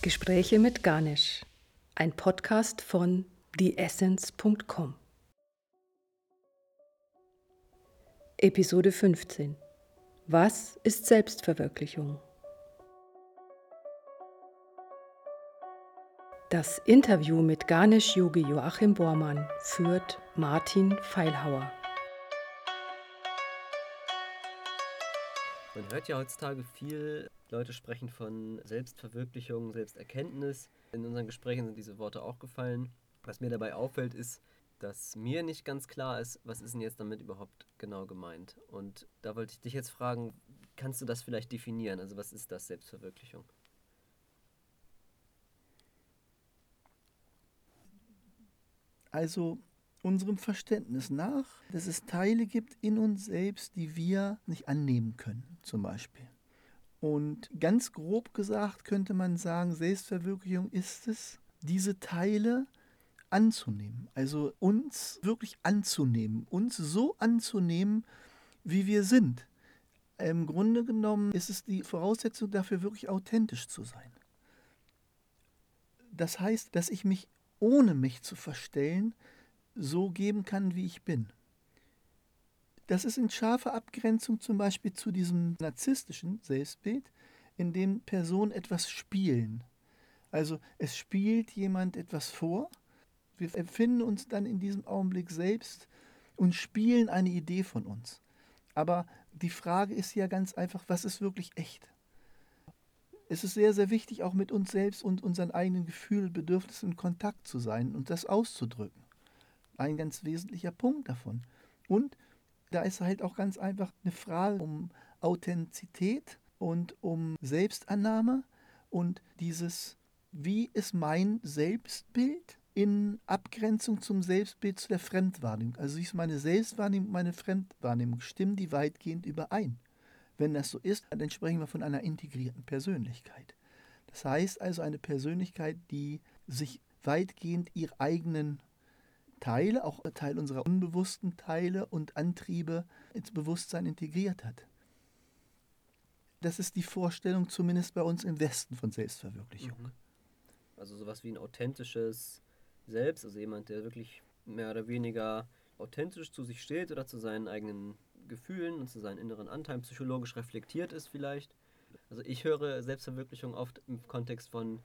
Gespräche mit Garnisch, ein Podcast von theessence.com. Episode 15. Was ist Selbstverwirklichung? Das Interview mit Garnisch-Yogi Joachim Bormann führt Martin Feilhauer. Man hört ja heutzutage viel, Leute sprechen von Selbstverwirklichung, Selbsterkenntnis. In unseren Gesprächen sind diese Worte auch gefallen. Was mir dabei auffällt, ist, dass mir nicht ganz klar ist, was ist denn jetzt damit überhaupt genau gemeint. Und da wollte ich dich jetzt fragen, kannst du das vielleicht definieren? Also was ist das Selbstverwirklichung? Also unserem Verständnis nach, dass es Teile gibt in uns selbst, die wir nicht annehmen können, zum Beispiel. Und ganz grob gesagt könnte man sagen, Selbstverwirklichung ist es, diese Teile anzunehmen. Also uns wirklich anzunehmen, uns so anzunehmen, wie wir sind. Im Grunde genommen ist es die Voraussetzung dafür, wirklich authentisch zu sein. Das heißt, dass ich mich ohne mich zu verstellen, so geben kann, wie ich bin. Das ist in scharfer Abgrenzung zum Beispiel zu diesem narzisstischen Selbstbild, in dem Personen etwas spielen. Also es spielt jemand etwas vor, wir empfinden uns dann in diesem Augenblick selbst und spielen eine Idee von uns. Aber die Frage ist ja ganz einfach, was ist wirklich echt? Es ist sehr, sehr wichtig, auch mit uns selbst und unseren eigenen Gefühlen, Bedürfnissen in Kontakt zu sein und das auszudrücken ein ganz wesentlicher Punkt davon. Und da ist halt auch ganz einfach eine Frage um Authentizität und um Selbstannahme und dieses, wie ist mein Selbstbild in Abgrenzung zum Selbstbild zu der Fremdwahrnehmung. Also ist meine Selbstwahrnehmung, meine Fremdwahrnehmung, stimmen die weitgehend überein. Wenn das so ist, dann sprechen wir von einer integrierten Persönlichkeit. Das heißt also eine Persönlichkeit, die sich weitgehend ihre eigenen Teile, auch Teil unserer unbewussten Teile und Antriebe ins Bewusstsein integriert hat. Das ist die Vorstellung zumindest bei uns im Westen von Selbstverwirklichung. Mhm. Also sowas wie ein authentisches Selbst, also jemand, der wirklich mehr oder weniger authentisch zu sich steht oder zu seinen eigenen Gefühlen und zu seinen inneren Anteilen psychologisch reflektiert ist vielleicht. Also ich höre Selbstverwirklichung oft im Kontext von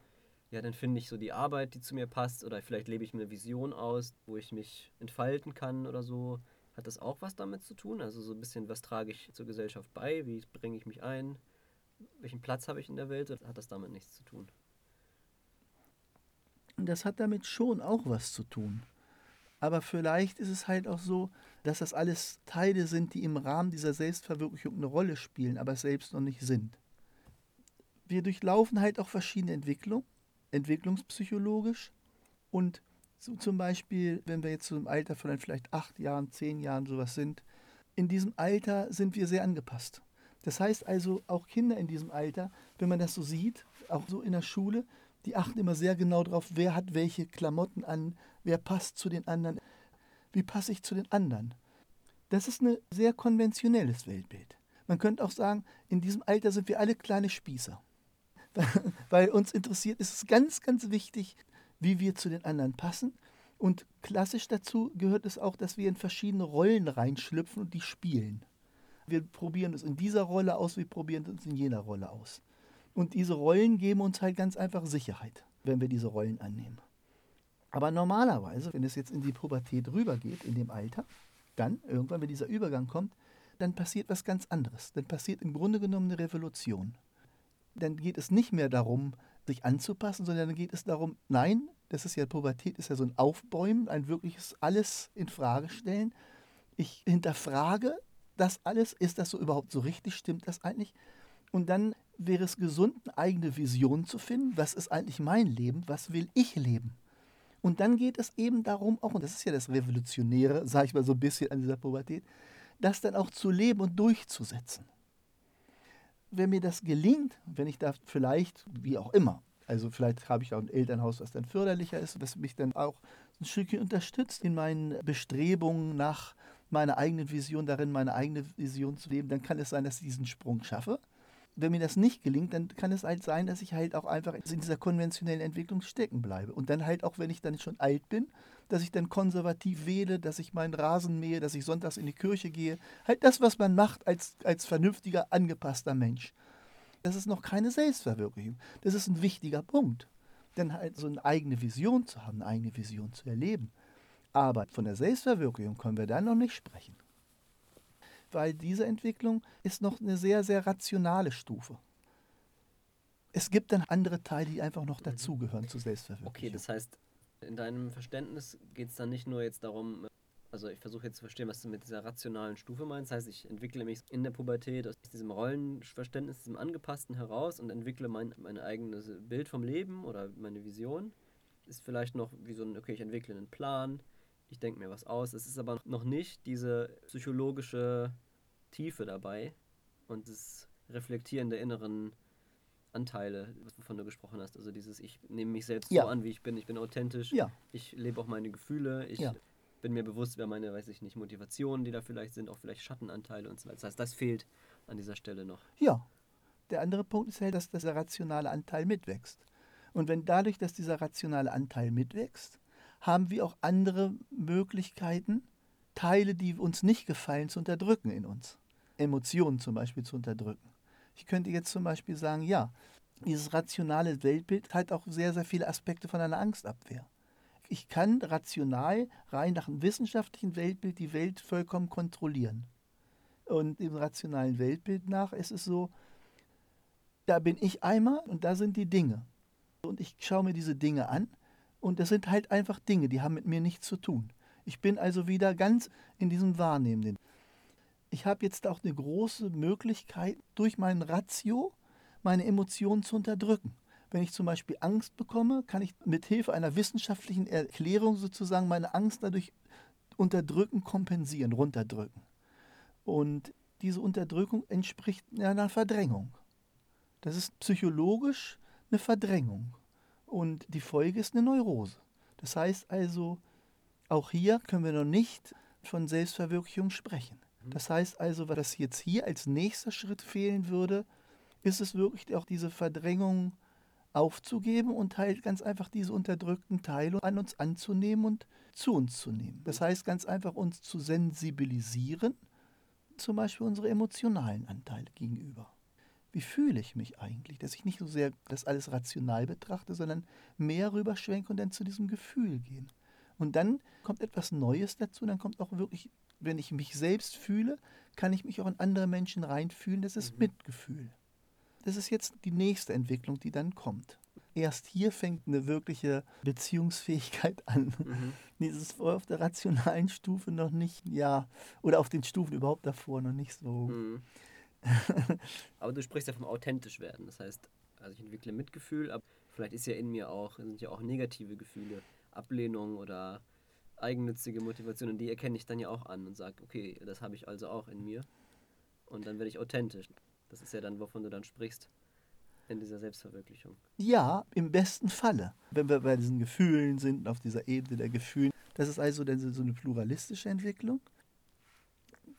ja, dann finde ich so die Arbeit, die zu mir passt, oder vielleicht lebe ich mir eine Vision aus, wo ich mich entfalten kann oder so. Hat das auch was damit zu tun? Also so ein bisschen, was trage ich zur Gesellschaft bei? Wie bringe ich mich ein? Welchen Platz habe ich in der Welt? Oder hat das damit nichts zu tun? Das hat damit schon auch was zu tun. Aber vielleicht ist es halt auch so, dass das alles Teile sind, die im Rahmen dieser Selbstverwirklichung eine Rolle spielen, aber selbst noch nicht sind. Wir durchlaufen halt auch verschiedene Entwicklungen entwicklungspsychologisch. Und so zum Beispiel, wenn wir jetzt im Alter von vielleicht acht Jahren, zehn Jahren sowas sind, in diesem Alter sind wir sehr angepasst. Das heißt also, auch Kinder in diesem Alter, wenn man das so sieht, auch so in der Schule, die achten immer sehr genau darauf, wer hat welche Klamotten an, wer passt zu den anderen, wie passe ich zu den anderen. Das ist ein sehr konventionelles Weltbild. Man könnte auch sagen, in diesem Alter sind wir alle kleine Spießer. weil uns interessiert, ist es ganz, ganz wichtig, wie wir zu den anderen passen. Und klassisch dazu gehört es auch, dass wir in verschiedene Rollen reinschlüpfen und die spielen. Wir probieren es in dieser Rolle aus, wir probieren es in jener Rolle aus. Und diese Rollen geben uns halt ganz einfach Sicherheit, wenn wir diese Rollen annehmen. Aber normalerweise, wenn es jetzt in die Pubertät rübergeht, in dem Alter, dann irgendwann, wenn dieser Übergang kommt, dann passiert was ganz anderes. Dann passiert im Grunde genommen eine Revolution dann geht es nicht mehr darum, sich anzupassen, sondern dann geht es darum, nein, das ist ja Pubertät, ist ja so ein Aufbäumen, ein wirkliches alles in Frage stellen. Ich hinterfrage das alles, ist das so überhaupt so richtig, stimmt das eigentlich? Und dann wäre es gesund, eine eigene Vision zu finden, was ist eigentlich mein Leben, was will ich leben? Und dann geht es eben darum, auch, und das ist ja das Revolutionäre, sage ich mal so ein bisschen an dieser Pubertät, das dann auch zu leben und durchzusetzen wenn mir das gelingt, wenn ich da vielleicht, wie auch immer, also vielleicht habe ich auch ein Elternhaus, was dann förderlicher ist, was mich dann auch ein Stückchen unterstützt in meinen Bestrebungen nach meiner eigenen Vision, darin meine eigene Vision zu leben, dann kann es sein, dass ich diesen Sprung schaffe. Wenn mir das nicht gelingt, dann kann es halt sein, dass ich halt auch einfach in dieser konventionellen Entwicklung stecken bleibe. Und dann halt auch, wenn ich dann schon alt bin, dass ich dann konservativ wähle, dass ich meinen Rasen mähe, dass ich sonntags in die Kirche gehe. Halt das, was man macht als, als vernünftiger, angepasster Mensch. Das ist noch keine Selbstverwirklichung. Das ist ein wichtiger Punkt. Denn halt so eine eigene Vision zu haben, eine eigene Vision zu erleben. Aber von der Selbstverwirklichung können wir da noch nicht sprechen weil diese Entwicklung ist noch eine sehr, sehr rationale Stufe. Es gibt dann andere Teile, die einfach noch mhm. dazugehören zur Selbstverwirklichung. Okay, das heißt, in deinem Verständnis geht es dann nicht nur jetzt darum, also ich versuche jetzt zu verstehen, was du mit dieser rationalen Stufe meinst. Das heißt, ich entwickle mich in der Pubertät aus diesem Rollenverständnis, diesem Angepassten heraus und entwickle mein, mein eigenes Bild vom Leben oder meine Vision. Ist vielleicht noch wie so ein, okay, ich entwickle einen Plan, ich denke mir was aus. Es ist aber noch nicht diese psychologische Tiefe dabei und das Reflektieren der inneren Anteile, wovon du gesprochen hast. Also dieses, ich nehme mich selbst ja. so an, wie ich bin, ich bin authentisch, ja. ich lebe auch meine Gefühle, ich ja. bin mir bewusst über meine, weiß ich nicht, Motivationen, die da vielleicht sind, auch vielleicht Schattenanteile und so weiter. Das heißt, das fehlt an dieser Stelle noch. Ja. Der andere Punkt ist halt, dass dieser rationale Anteil mitwächst. Und wenn dadurch, dass dieser rationale Anteil mitwächst, haben wir auch andere Möglichkeiten, Teile, die uns nicht gefallen, zu unterdrücken in uns. Emotionen zum Beispiel zu unterdrücken. Ich könnte jetzt zum Beispiel sagen, ja, dieses rationale Weltbild hat auch sehr, sehr viele Aspekte von einer Angstabwehr. Ich kann rational, rein nach einem wissenschaftlichen Weltbild, die Welt vollkommen kontrollieren. Und im rationalen Weltbild nach ist es so, da bin ich einmal und da sind die Dinge. Und ich schaue mir diese Dinge an und das sind halt einfach Dinge, die haben mit mir nichts zu tun. Ich bin also wieder ganz in diesem Wahrnehmenden ich habe jetzt auch eine große Möglichkeit, durch meinen Ratio meine Emotionen zu unterdrücken. Wenn ich zum Beispiel Angst bekomme, kann ich mit Hilfe einer wissenschaftlichen Erklärung sozusagen meine Angst dadurch unterdrücken, kompensieren, runterdrücken. Und diese Unterdrückung entspricht einer Verdrängung. Das ist psychologisch eine Verdrängung. Und die Folge ist eine Neurose. Das heißt also, auch hier können wir noch nicht von Selbstverwirklichung sprechen. Das heißt also, was jetzt hier als nächster Schritt fehlen würde, ist es wirklich auch diese Verdrängung aufzugeben und halt ganz einfach diese unterdrückten Teile an uns anzunehmen und zu uns zu nehmen. Das heißt ganz einfach uns zu sensibilisieren, zum Beispiel unsere emotionalen Anteile gegenüber. Wie fühle ich mich eigentlich, dass ich nicht so sehr das alles rational betrachte, sondern mehr rüberschwenke und dann zu diesem Gefühl gehen. Und dann kommt etwas Neues dazu, dann kommt auch wirklich wenn ich mich selbst fühle, kann ich mich auch in andere Menschen reinfühlen. Das ist mhm. Mitgefühl. Das ist jetzt die nächste Entwicklung, die dann kommt. Erst hier fängt eine wirkliche Beziehungsfähigkeit an. Mhm. Dieses vorher auf der rationalen Stufe noch nicht, ja, oder auf den Stufen überhaupt davor noch nicht so. Mhm. aber du sprichst ja vom authentisch werden. Das heißt, also ich entwickle Mitgefühl, aber vielleicht ist ja in mir auch, sind ja auch negative Gefühle, Ablehnung oder eigennützige Motivationen, die erkenne ich dann ja auch an und sage, okay, das habe ich also auch in mir. Und dann werde ich authentisch. Das ist ja dann, wovon du dann sprichst in dieser Selbstverwirklichung. Ja, im besten Falle. Wenn wir bei diesen Gefühlen sind, auf dieser Ebene der Gefühle, das ist also dann so eine pluralistische Entwicklung.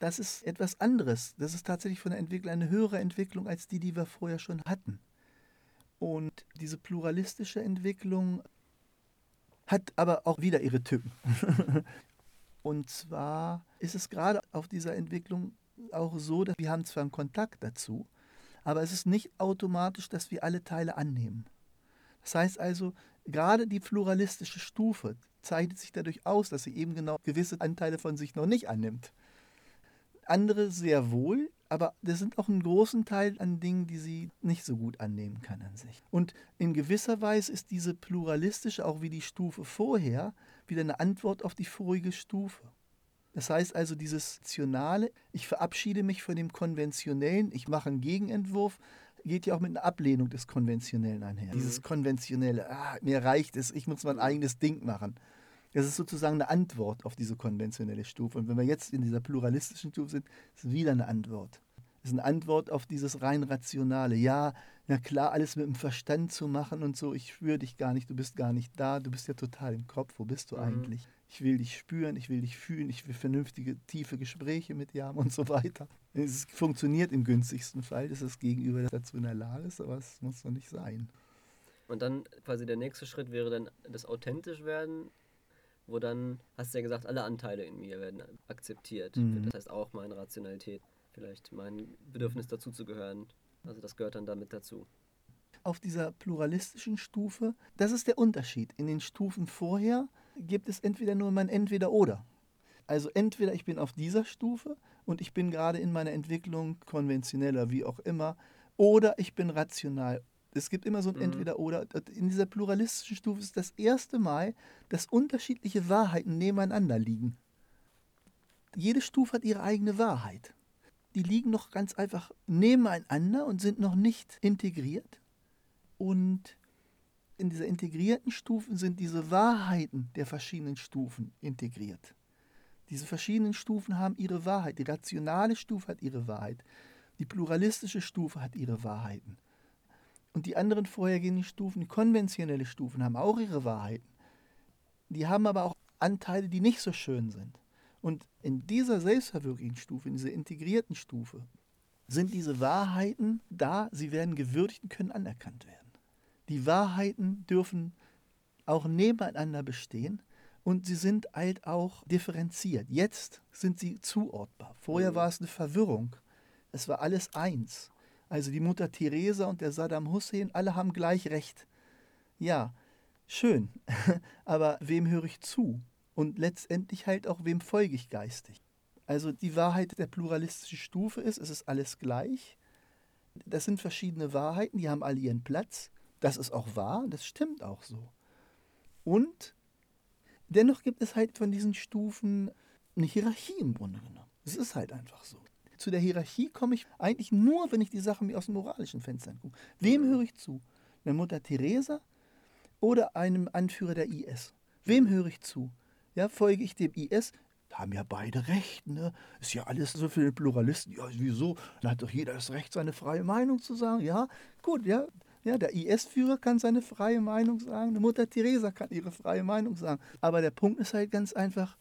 Das ist etwas anderes. Das ist tatsächlich von der Entwicklung eine höhere Entwicklung als die, die wir vorher schon hatten. Und diese pluralistische Entwicklung hat aber auch wieder ihre Tücken. Und zwar ist es gerade auf dieser Entwicklung auch so, dass wir haben zwar einen Kontakt dazu, aber es ist nicht automatisch, dass wir alle Teile annehmen. Das heißt also, gerade die pluralistische Stufe zeichnet sich dadurch aus, dass sie eben genau gewisse Anteile von sich noch nicht annimmt. Andere sehr wohl, aber das sind auch einen großen Teil an Dingen, die sie nicht so gut annehmen kann an sich. Und in gewisser Weise ist diese pluralistische, auch wie die Stufe vorher, wieder eine Antwort auf die vorige Stufe. Das heißt also, dieses Rationale, ich verabschiede mich von dem Konventionellen, ich mache einen Gegenentwurf, geht ja auch mit einer Ablehnung des Konventionellen einher. Mhm. Dieses Konventionelle, ah, mir reicht es, ich muss mein eigenes Ding machen. Das ist sozusagen eine Antwort auf diese konventionelle Stufe. Und wenn wir jetzt in dieser pluralistischen Stufe sind, ist es wieder eine Antwort. Das ist eine Antwort auf dieses rein rationale. Ja, na klar, alles mit dem Verstand zu machen und so. Ich spüre dich gar nicht, du bist gar nicht da, du bist ja total im Kopf. Wo bist du mhm. eigentlich? Ich will dich spüren, ich will dich fühlen, ich will vernünftige, tiefe Gespräche mit dir haben und so weiter. Es funktioniert im günstigsten Fall, dass das Gegenüber dazu in der Lage ist, aber es muss doch nicht sein. Und dann quasi der nächste Schritt wäre dann das authentisch werden, wo dann, hast du ja gesagt, alle Anteile in mir werden akzeptiert. Mhm. Das heißt auch meine Rationalität, vielleicht mein Bedürfnis dazu zu gehören. Also das gehört dann damit dazu. Auf dieser pluralistischen Stufe, das ist der Unterschied. In den Stufen vorher gibt es entweder nur mein Entweder-Oder. Also entweder ich bin auf dieser Stufe und ich bin gerade in meiner Entwicklung konventioneller, wie auch immer, oder ich bin rational es gibt immer so ein mhm. Entweder-Oder. In dieser pluralistischen Stufe ist das erste Mal, dass unterschiedliche Wahrheiten nebeneinander liegen. Jede Stufe hat ihre eigene Wahrheit. Die liegen noch ganz einfach nebeneinander und sind noch nicht integriert. Und in dieser integrierten Stufe sind diese Wahrheiten der verschiedenen Stufen integriert. Diese verschiedenen Stufen haben ihre Wahrheit. Die rationale Stufe hat ihre Wahrheit. Die pluralistische Stufe hat ihre Wahrheiten. Und die anderen vorhergehenden Stufen, die konventionelle Stufen, haben auch ihre Wahrheiten. Die haben aber auch Anteile, die nicht so schön sind. Und in dieser Selbstverwirklichungsstufe, in dieser integrierten Stufe, sind diese Wahrheiten da, sie werden gewürdigt und können anerkannt werden. Die Wahrheiten dürfen auch nebeneinander bestehen und sie sind halt auch differenziert. Jetzt sind sie zuordbar. Vorher war es eine Verwirrung. Es war alles eins. Also die Mutter Theresa und der Saddam Hussein, alle haben gleich Recht. Ja, schön. Aber wem höre ich zu? Und letztendlich halt auch, wem folge ich geistig? Also die Wahrheit der pluralistischen Stufe ist, es ist alles gleich. Das sind verschiedene Wahrheiten, die haben alle ihren Platz. Das ist auch wahr, das stimmt auch so. Und dennoch gibt es halt von diesen Stufen eine Hierarchie im Grunde genommen. Es ist halt einfach so. Zu der Hierarchie komme ich eigentlich nur, wenn ich die Sache mir aus dem moralischen Fenster angucke. Wem höre ich zu? Der Mutter Teresa oder einem Anführer der IS? Wem höre ich zu? Ja, folge ich dem IS? Da haben ja beide recht, ne? Ist ja alles so für den Pluralisten. Ja, wieso? Da hat doch jeder das Recht, seine freie Meinung zu sagen. Ja, gut, ja. Ja, der IS-Führer kann seine freie Meinung sagen, die Mutter Teresa kann ihre freie Meinung sagen. Aber der Punkt ist halt ganz einfach,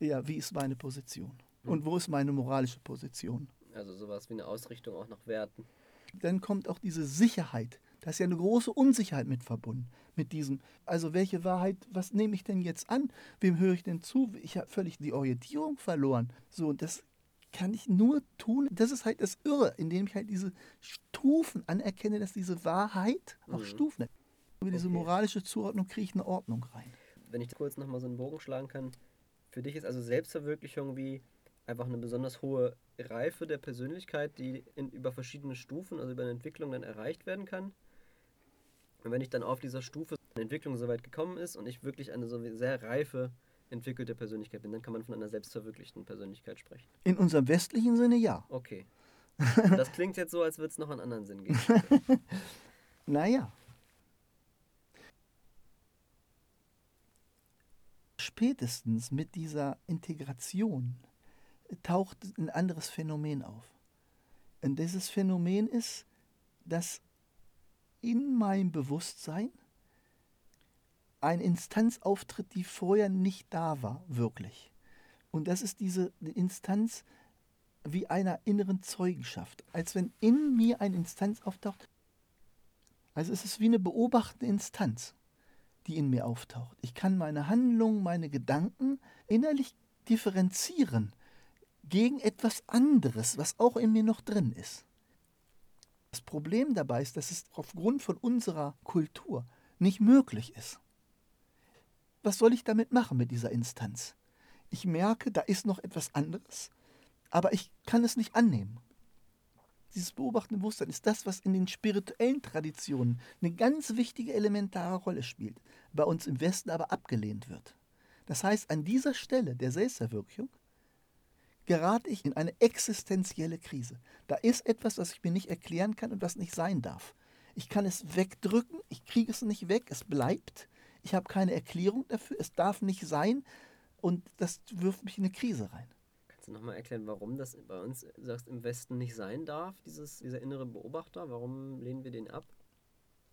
ja, wie ist meine Position? Und wo ist meine moralische Position? Also sowas wie eine Ausrichtung auch nach Werten. Dann kommt auch diese Sicherheit. Da ist ja eine große Unsicherheit mit verbunden. Mit diesem, also welche Wahrheit, was nehme ich denn jetzt an? Wem höre ich denn zu? Ich habe völlig die Orientierung verloren. So, das kann ich nur tun. Das ist halt das Irre, indem ich halt diese Stufen anerkenne, dass diese Wahrheit auch mhm. Stufen hat. Über diese okay. moralische Zuordnung kriege ich eine Ordnung rein. Wenn ich kurz nochmal so einen Bogen schlagen kann, für dich ist also Selbstverwirklichung wie einfach eine besonders hohe Reife der Persönlichkeit, die in, über verschiedene Stufen, also über eine Entwicklung dann erreicht werden kann. Und wenn ich dann auf dieser Stufe eine Entwicklung so weit gekommen ist und ich wirklich eine so sehr reife, entwickelte Persönlichkeit bin, dann kann man von einer selbstverwirklichten Persönlichkeit sprechen. In unserem westlichen Sinne ja. Okay. Das klingt jetzt so, als würde es noch einen anderen Sinn geben. naja. Spätestens mit dieser Integration taucht ein anderes Phänomen auf. Und dieses Phänomen ist, dass in meinem Bewusstsein eine Instanz auftritt, die vorher nicht da war, wirklich. Und das ist diese Instanz wie einer inneren Zeugenschaft, als wenn in mir eine Instanz auftaucht. Also es ist wie eine beobachtende Instanz, die in mir auftaucht. Ich kann meine Handlungen, meine Gedanken innerlich differenzieren gegen etwas anderes, was auch in mir noch drin ist. Das Problem dabei ist, dass es aufgrund von unserer Kultur nicht möglich ist. Was soll ich damit machen mit dieser Instanz? Ich merke, da ist noch etwas anderes, aber ich kann es nicht annehmen. Dieses beobachtende Bewusstsein ist das, was in den spirituellen Traditionen eine ganz wichtige elementare Rolle spielt, bei uns im Westen aber abgelehnt wird. Das heißt, an dieser Stelle der Selbstverwirklichung gerate ich in eine existenzielle Krise. Da ist etwas, was ich mir nicht erklären kann und was nicht sein darf. Ich kann es wegdrücken, ich kriege es nicht weg, es bleibt. Ich habe keine Erklärung dafür, es darf nicht sein und das wirft mich in eine Krise rein. Kannst du nochmal erklären, warum das bei uns, sagst, im Westen nicht sein darf, dieses, dieser innere Beobachter? Warum lehnen wir den ab?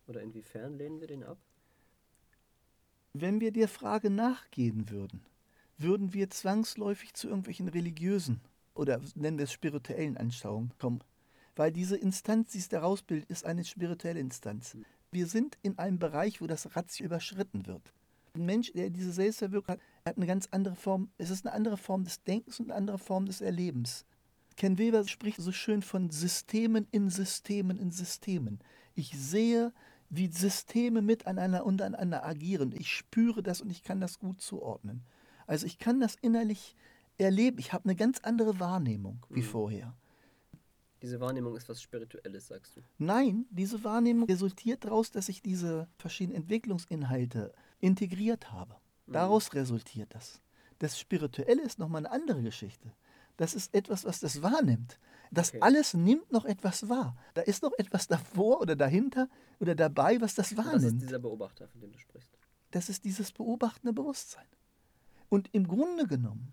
Oder inwiefern lehnen wir den ab? Wenn wir der Frage nachgehen würden, würden wir zwangsläufig zu irgendwelchen religiösen oder nennen wir es spirituellen Anschauungen kommen. Weil diese Instanz, die es daraus bildet, ist eine spirituelle Instanz. Wir sind in einem Bereich, wo das Ratio überschritten wird. Ein Mensch, der diese Selbstverwirklichung hat, hat eine ganz andere Form. Es ist eine andere Form des Denkens und eine andere Form des Erlebens. Ken Weber spricht so schön von Systemen in Systemen in Systemen. Ich sehe, wie Systeme miteinander und aneinander agieren. Ich spüre das und ich kann das gut zuordnen. Also ich kann das innerlich erleben. Ich habe eine ganz andere Wahrnehmung wie Mhm. vorher. Diese Wahrnehmung ist was Spirituelles, sagst du. Nein, diese Wahrnehmung resultiert daraus, dass ich diese verschiedenen Entwicklungsinhalte integriert habe. Mhm. Daraus resultiert das. Das Spirituelle ist nochmal eine andere Geschichte. Das ist etwas, was das wahrnimmt. Das Okay. alles nimmt noch etwas wahr. Da ist noch etwas davor oder dahinter oder dabei, was das Und Das ist wahrnimmt. dieser Beobachter, von dem du sprichst. Das ist dieses beobachtende Bewusstsein. Und im Grunde genommen,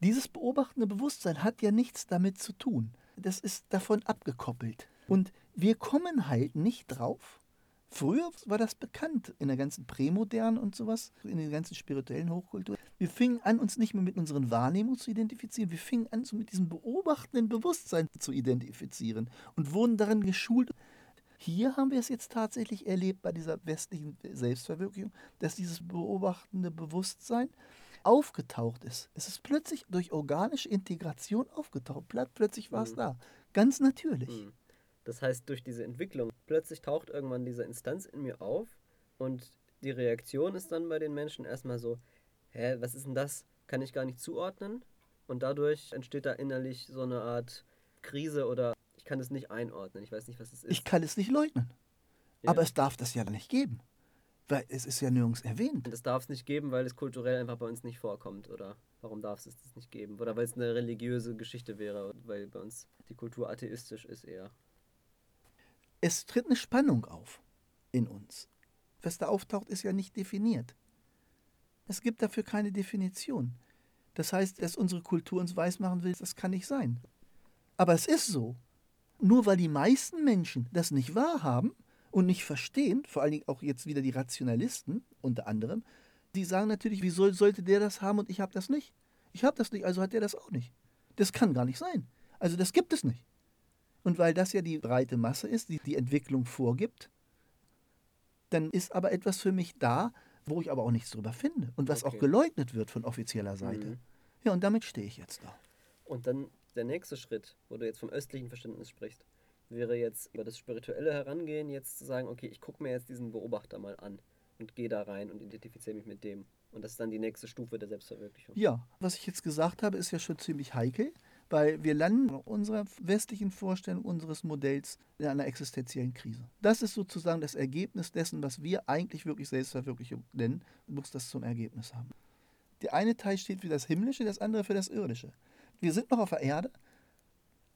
dieses beobachtende Bewusstsein hat ja nichts damit zu tun. Das ist davon abgekoppelt. Und wir kommen halt nicht drauf. Früher war das bekannt in der ganzen Prämoderne und sowas, in den ganzen spirituellen Hochkulturen. Wir fingen an, uns nicht mehr mit unseren Wahrnehmungen zu identifizieren. Wir fingen an, so mit diesem beobachtenden Bewusstsein zu identifizieren und wurden darin geschult. Hier haben wir es jetzt tatsächlich erlebt bei dieser westlichen Selbstverwirklichung, dass dieses beobachtende Bewusstsein aufgetaucht ist. Es ist plötzlich durch organische Integration aufgetaucht. Pl- Plötzlich war es Mhm. da. Ganz natürlich. Mhm. Das heißt, durch diese Entwicklung, plötzlich taucht irgendwann diese Instanz in mir auf und die Reaktion ist dann bei den Menschen erstmal so, hä, was ist denn das? Kann ich gar nicht zuordnen. Und dadurch entsteht da innerlich so eine Art Krise oder kann es nicht einordnen. Ich weiß nicht, was es ist. Ich kann es nicht leugnen. Ja. Aber es darf das ja nicht geben. Weil es ist ja nirgends erwähnt. Und das darf es nicht geben, weil es kulturell einfach bei uns nicht vorkommt, oder? Warum darf es das nicht geben? Oder weil es eine religiöse Geschichte wäre, weil bei uns die Kultur atheistisch ist eher. Es tritt eine Spannung auf in uns. Was da auftaucht, ist ja nicht definiert. Es gibt dafür keine Definition. Das heißt, dass unsere Kultur uns weismachen will, das kann nicht sein. Aber es ist so. Nur weil die meisten Menschen das nicht wahrhaben und nicht verstehen, vor allen Dingen auch jetzt wieder die Rationalisten unter anderem, die sagen natürlich, wie soll, sollte der das haben und ich habe das nicht? Ich habe das nicht, also hat der das auch nicht. Das kann gar nicht sein. Also das gibt es nicht. Und weil das ja die breite Masse ist, die die Entwicklung vorgibt, dann ist aber etwas für mich da, wo ich aber auch nichts drüber finde und was auch Okay. geleugnet wird von offizieller Seite. Mhm. Ja, und damit stehe ich jetzt da. Und dann der nächste Schritt, wo du jetzt vom östlichen Verständnis sprichst, wäre jetzt über das spirituelle Herangehen, jetzt zu sagen, okay, ich gucke mir jetzt diesen Beobachter mal an und gehe da rein und identifiziere mich mit dem. Und das ist dann die nächste Stufe der Selbstverwirklichung. Ja, was ich jetzt gesagt habe, ist ja schon ziemlich heikel, weil wir landen in unserer westlichen Vorstellung unseres Modells in einer existenziellen Krise. Das ist sozusagen das Ergebnis dessen, was wir eigentlich wirklich Selbstverwirklichung nennen, muss das zum Ergebnis haben. Der eine Teil steht für das Himmlische, das andere für das Irdische. Wir sind noch auf der Erde,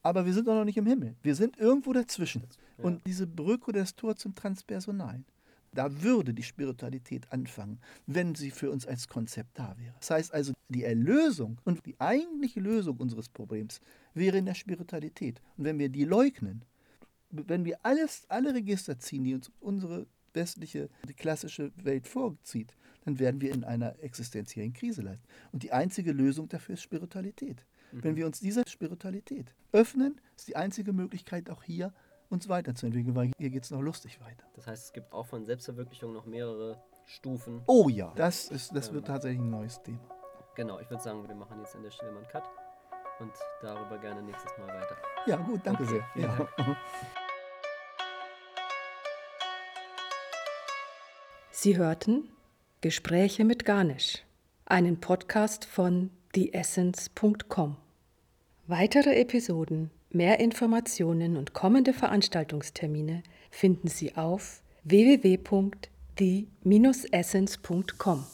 aber wir sind auch noch nicht im Himmel. Wir sind irgendwo dazwischen. Ja. Und diese Brücke das Tor zum Transpersonalen, da würde die Spiritualität anfangen, wenn sie für uns als Konzept da wäre. Das heißt also, die Erlösung und die eigentliche Lösung unseres Problems wäre in der Spiritualität. Und wenn wir die leugnen, wenn wir alles, alle Register ziehen, die uns unsere westliche, die klassische Welt vorzieht, dann werden wir in einer existenziellen Krise landen. Und die einzige Lösung dafür ist Spiritualität. Wenn wir uns dieser Spiritualität öffnen, ist die einzige Möglichkeit auch hier, uns weiterzuentwickeln, weil hier geht es noch lustig weiter. Das heißt, es gibt auch von Selbstverwirklichung noch mehrere Stufen. Oh ja, das, ist, das Ähm. wird tatsächlich ein neues Thema. Genau, ich würde sagen, wir machen jetzt an der Stelle mal einen Cut und darüber gerne nächstes Mal weiter. Ja, gut, danke Okay, sehr. vielen Ja. Sie hörten Gespräche mit Garnisch, einen Podcast von theessence.com. Weitere Episoden, mehr Informationen und kommende Veranstaltungstermine finden Sie auf www.the-essence.com.